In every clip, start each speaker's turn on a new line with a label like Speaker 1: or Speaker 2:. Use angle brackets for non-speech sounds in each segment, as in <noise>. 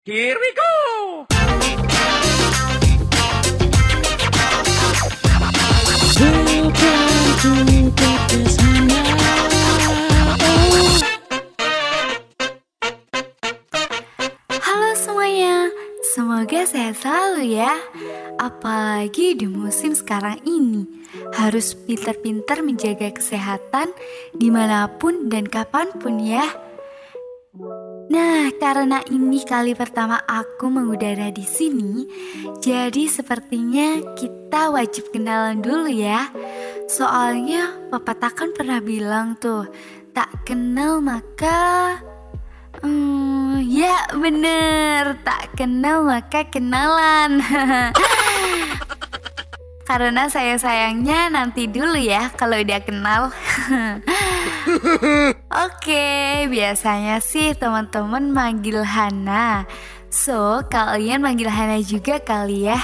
Speaker 1: Here we go!
Speaker 2: Halo semuanya, semoga sehat selalu ya. Apalagi di musim sekarang ini, harus pintar-pintar menjaga kesehatan di mana pun dan kapan pun ya. Nah, karena ini kali pertama aku mengudara di sini, jadi sepertinya kita wajib kenalan dulu ya. Soalnya papa kan pernah bilang tuh, tak kenal maka Hmm, ya bener, tak kenal maka kenalan <laughs> Karena saya sayangnya nanti dulu ya kalau udah kenal <laughs> <laughs> Oke, biasanya sih teman-teman manggil Hana So, kalian manggil Hana juga kali ya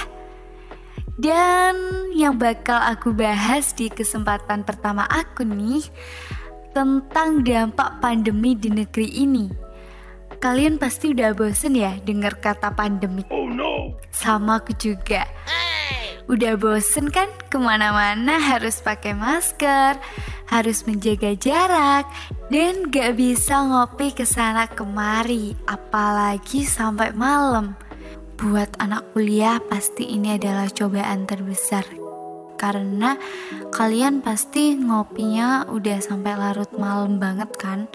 Speaker 2: Dan yang bakal aku bahas di kesempatan pertama aku nih Tentang dampak pandemi di negeri ini Kalian pasti udah bosen ya dengar kata pandemi.
Speaker 1: Oh no!
Speaker 2: Sama aku juga. Udah bosen kan? Ke mana-mana harus pakai masker, harus menjaga jarak, dan gak bisa ngopi ke sana kemari, apalagi sampai malam. Buat anak kuliah pasti ini adalah cobaan terbesar. Karena kalian pasti ngopinya udah sampai larut malam banget kan?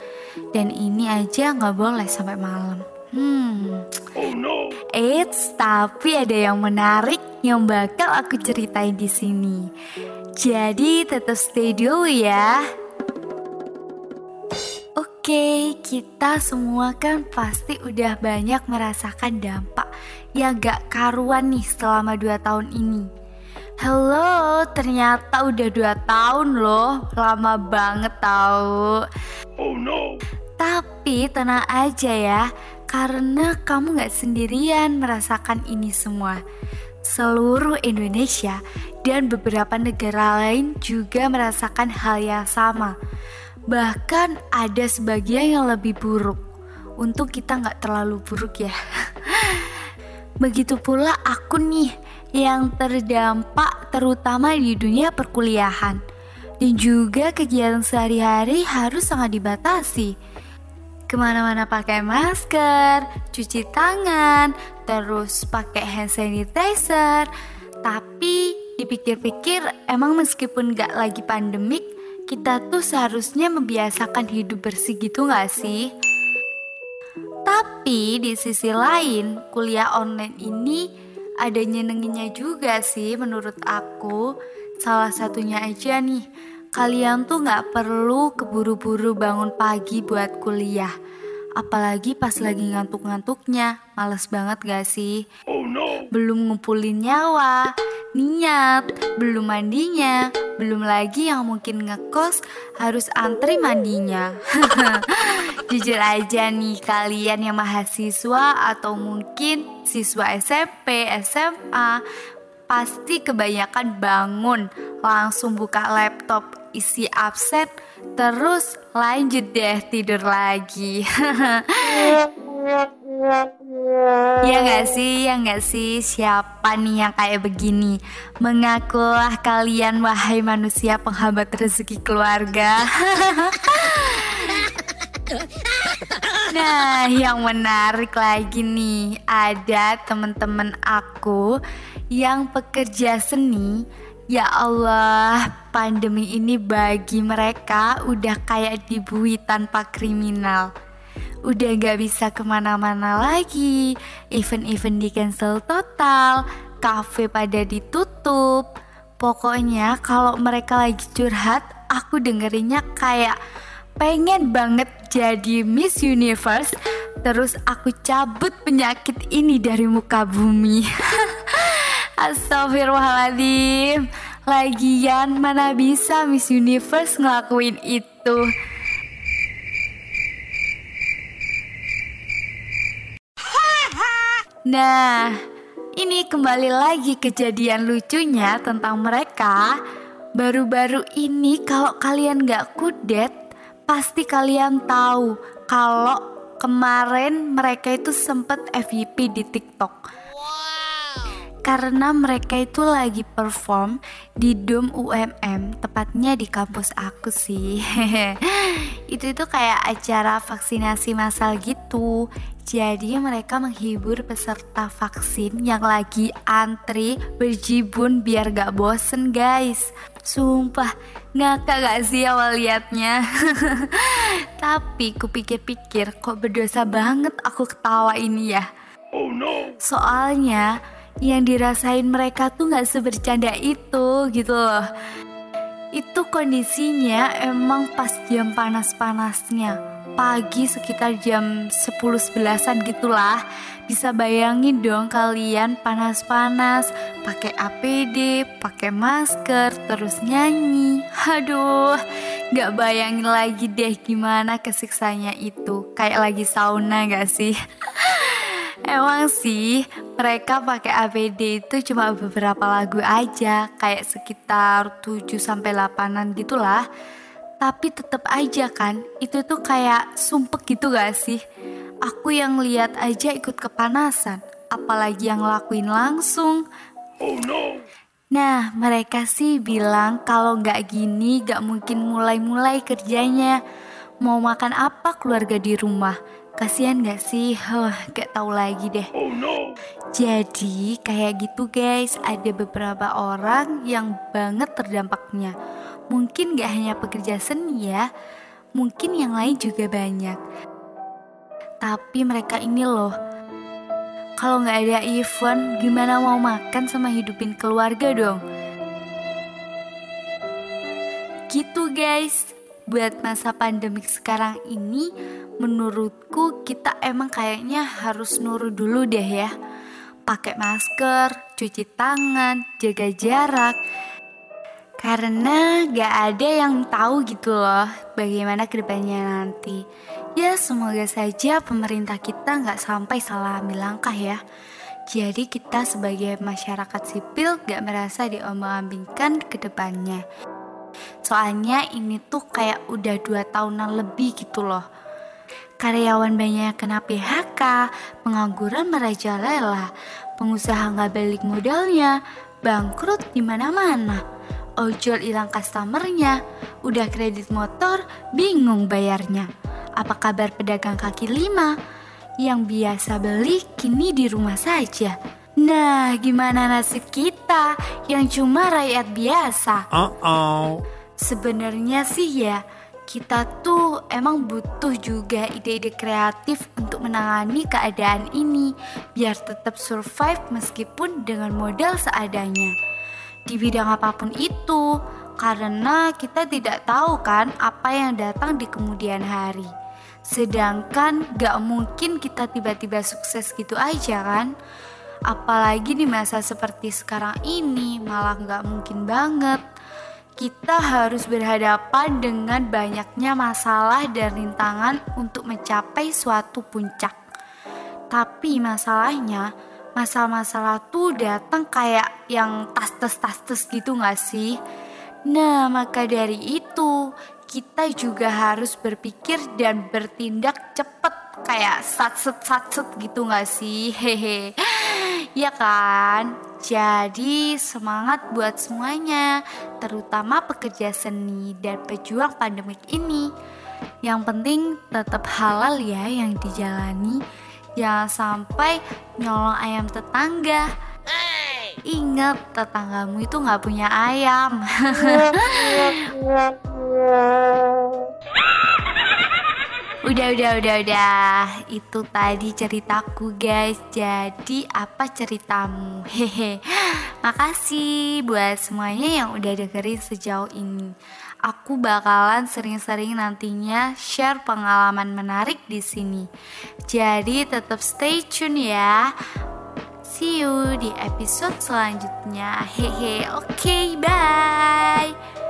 Speaker 2: Dan ini aja nggak boleh sampai malam. Hmm.
Speaker 1: Oh no!
Speaker 2: Eits, tapi ada yang menarik yang bakal aku ceritain di sini. Jadi tetap stay dulu ya. Oke, kita semua kan pasti udah banyak merasakan dampak yang gak karuan nih selama 2 tahun ini. Halo, ternyata udah 2 tahun loh, lama banget tau.
Speaker 1: Oh no!
Speaker 2: Tapi tenang aja ya, karena kamu gak sendirian merasakan ini semua. Seluruh Indonesia dan beberapa negara lain juga merasakan hal yang sama. Bahkan ada sebagian yang lebih buruk. Untuk kita gak terlalu buruk ya. <laughs> Begitu pula aku nih yang terdampak terutama di dunia perkuliahan. Dan juga kegiatan sehari-hari harus sangat dibatasi ke mana-mana pakai masker, cuci tangan, terus pakai hand sanitizer. Tapi dipikir-pikir emang meskipun gak lagi pandemik, kita tuh seharusnya membiasakan hidup bersih gitu gak sih? Tapi di sisi lain, kuliah online ini ada nyenenginnya juga sih menurut aku. Salah satunya aja nih, kalian tuh gak perlu keburu-buru bangun pagi buat kuliah. Apalagi pas lagi ngantuk-ngantuknya, males banget gak sih?
Speaker 1: Oh no!
Speaker 2: Belum ngumpulin nyawa, niat, belum mandinya, belum lagi yang mungkin ngekos harus antri mandinya. <laughs> Jujur aja nih kalian yang mahasiswa atau mungkin siswa SMP, SMA, pasti kebanyakan bangun langsung buka laptop isi absen terus lanjut deh tidur lagi. <laughs> Ya gak sih, ya gak sih? Siapa nih yang kayak begini? Mengakulah kalian wahai manusia penghambat rezeki keluarga. <laughs> Nah, yang menarik lagi nih, ada teman-teman aku yang pekerja seni. Ya Allah, pandemi ini bagi mereka udah kayak dibui tanpa kriminal. Udah gak bisa ke mana-mana lagi, event-event di cancel total, cafe pada ditutup. Pokoknya kalau mereka lagi curhat, aku dengerinnya kayak pengen banget jadi Miss Universe Terus aku cabut penyakit ini dari muka bumi <laughs> Astagfirullahaladzim Lagian mana bisa Miss Universe ngelakuin itu? Nah, ini kembali lagi kejadian lucunya tentang mereka. Baru-baru ini kalau kalian gak kudet Pasti kalian tahu kalau kemarin mereka itu sempet FYP di TikTok karena mereka itu lagi perform di Dom UMM, tepatnya di kampus aku sih. <laughs> itu itu kayak acara vaksinasi massal gitu. Jadi mereka menghibur peserta vaksin yang lagi antri berjibun biar gak bosen guys Sumpah ngakak gak sih awal liatnya <laughs> Tapi kupikir-pikir kok berdosa banget aku ketawa ini ya
Speaker 1: Oh no
Speaker 2: Soalnya yang dirasain mereka tuh gak sebercanda itu gitu loh itu kondisinya emang pas jam panas-panasnya pagi sekitar jam 10-11an gitulah bisa bayangin dong kalian panas-panas pakai APD, pakai masker, terus nyanyi. Aduh, gak bayangin lagi deh gimana kesiksanya itu. Kayak lagi sauna gak sih? Emang sih, mereka pakai APD itu cuma beberapa lagu aja, kayak sekitar 7 sampai 8-an gitulah. Tapi tetap aja kan, itu tuh kayak sumpek gitu gak sih? Aku yang lihat aja ikut kepanasan, apalagi yang lakuin langsung.
Speaker 1: Oh no
Speaker 2: Nah, mereka sih bilang kalau nggak gini gak mungkin mulai-mulai kerjanya. Mau makan apa keluarga di rumah? Kasian gak sih? Huh, gak tahu lagi deh.
Speaker 1: Oh no
Speaker 2: Jadi kayak gitu guys, ada beberapa orang yang banget terdampaknya. Mungkin gak hanya pekerja seni ya, mungkin yang lain juga banyak. Tapi mereka ini loh, kalau nggak ada event, gimana mau makan sama hidupin keluarga dong? Gitu guys, buat masa pandemik sekarang ini, menurutku kita emang kayaknya harus nurut dulu deh ya. Pakai masker, cuci tangan, jaga jarak. Karena gak ada yang tahu gitu loh bagaimana ke depannya nanti. Ya semoga saja pemerintah kita gak sampai salah ambil langkah ya. Jadi kita sebagai masyarakat sipil gak merasa diombang-ambingkan ke depannya. Soalnya ini tuh kayak udah dua tahunan lebih gitu loh. Karyawan banyak kena PHK, pengangguran merajalela, pengusaha nggak balik modalnya, bangkrut di mana-mana. Ojol hilang customernya, udah kredit motor, bingung bayarnya. Apa kabar pedagang kaki lima? Yang biasa beli kini di rumah saja. Nah, gimana nasib kita yang cuma rakyat biasa?
Speaker 3: Uh-oh.
Speaker 2: Sebenarnya sih ya, kita tuh emang butuh juga ide-ide kreatif untuk menangani keadaan ini biar tetap survive meskipun dengan modal seadanya. Di bidang apa pun itu, karena kita tidak tahu kan apa yang datang di kemudian hari. Sedangkan gak mungkin kita tiba-tiba sukses gitu aja kan. Apalagi di masa seperti sekarang ini malah gak mungkin banget kita harus berhadapan dengan banyaknya masalah dan rintangan untuk mencapai suatu puncak. Tapi masalahnya, masalah-masalah tuh datang kayak yang tas-tas-tas-tas gitu gak sih? Nah, maka dari itu, kita juga harus berpikir dan bertindak cepet kayak satset-satset gitu gak sih? Hehe. Ya kan? Jadi semangat buat semuanya, terutama pekerja seni dan pejuang pandemik ini. Yang penting tetap halal ya yang dijalani. Jangan sampai nyolong ayam tetangga. Ingat tetanggamu itu nggak punya ayam. <laughs> <laughs> Udah, udah, udah, udah. Itu tadi ceritaku, guys. Jadi, apa ceritamu? <laughs> Hehe. Makasih buat semuanya yang udah dengerin sejauh ini. Aku bakalan sering-sering nantinya share pengalaman menarik di sini. Jadi, tetap stay tune ya. See you di episode selanjutnya. Hehe. Oke, okay, bye.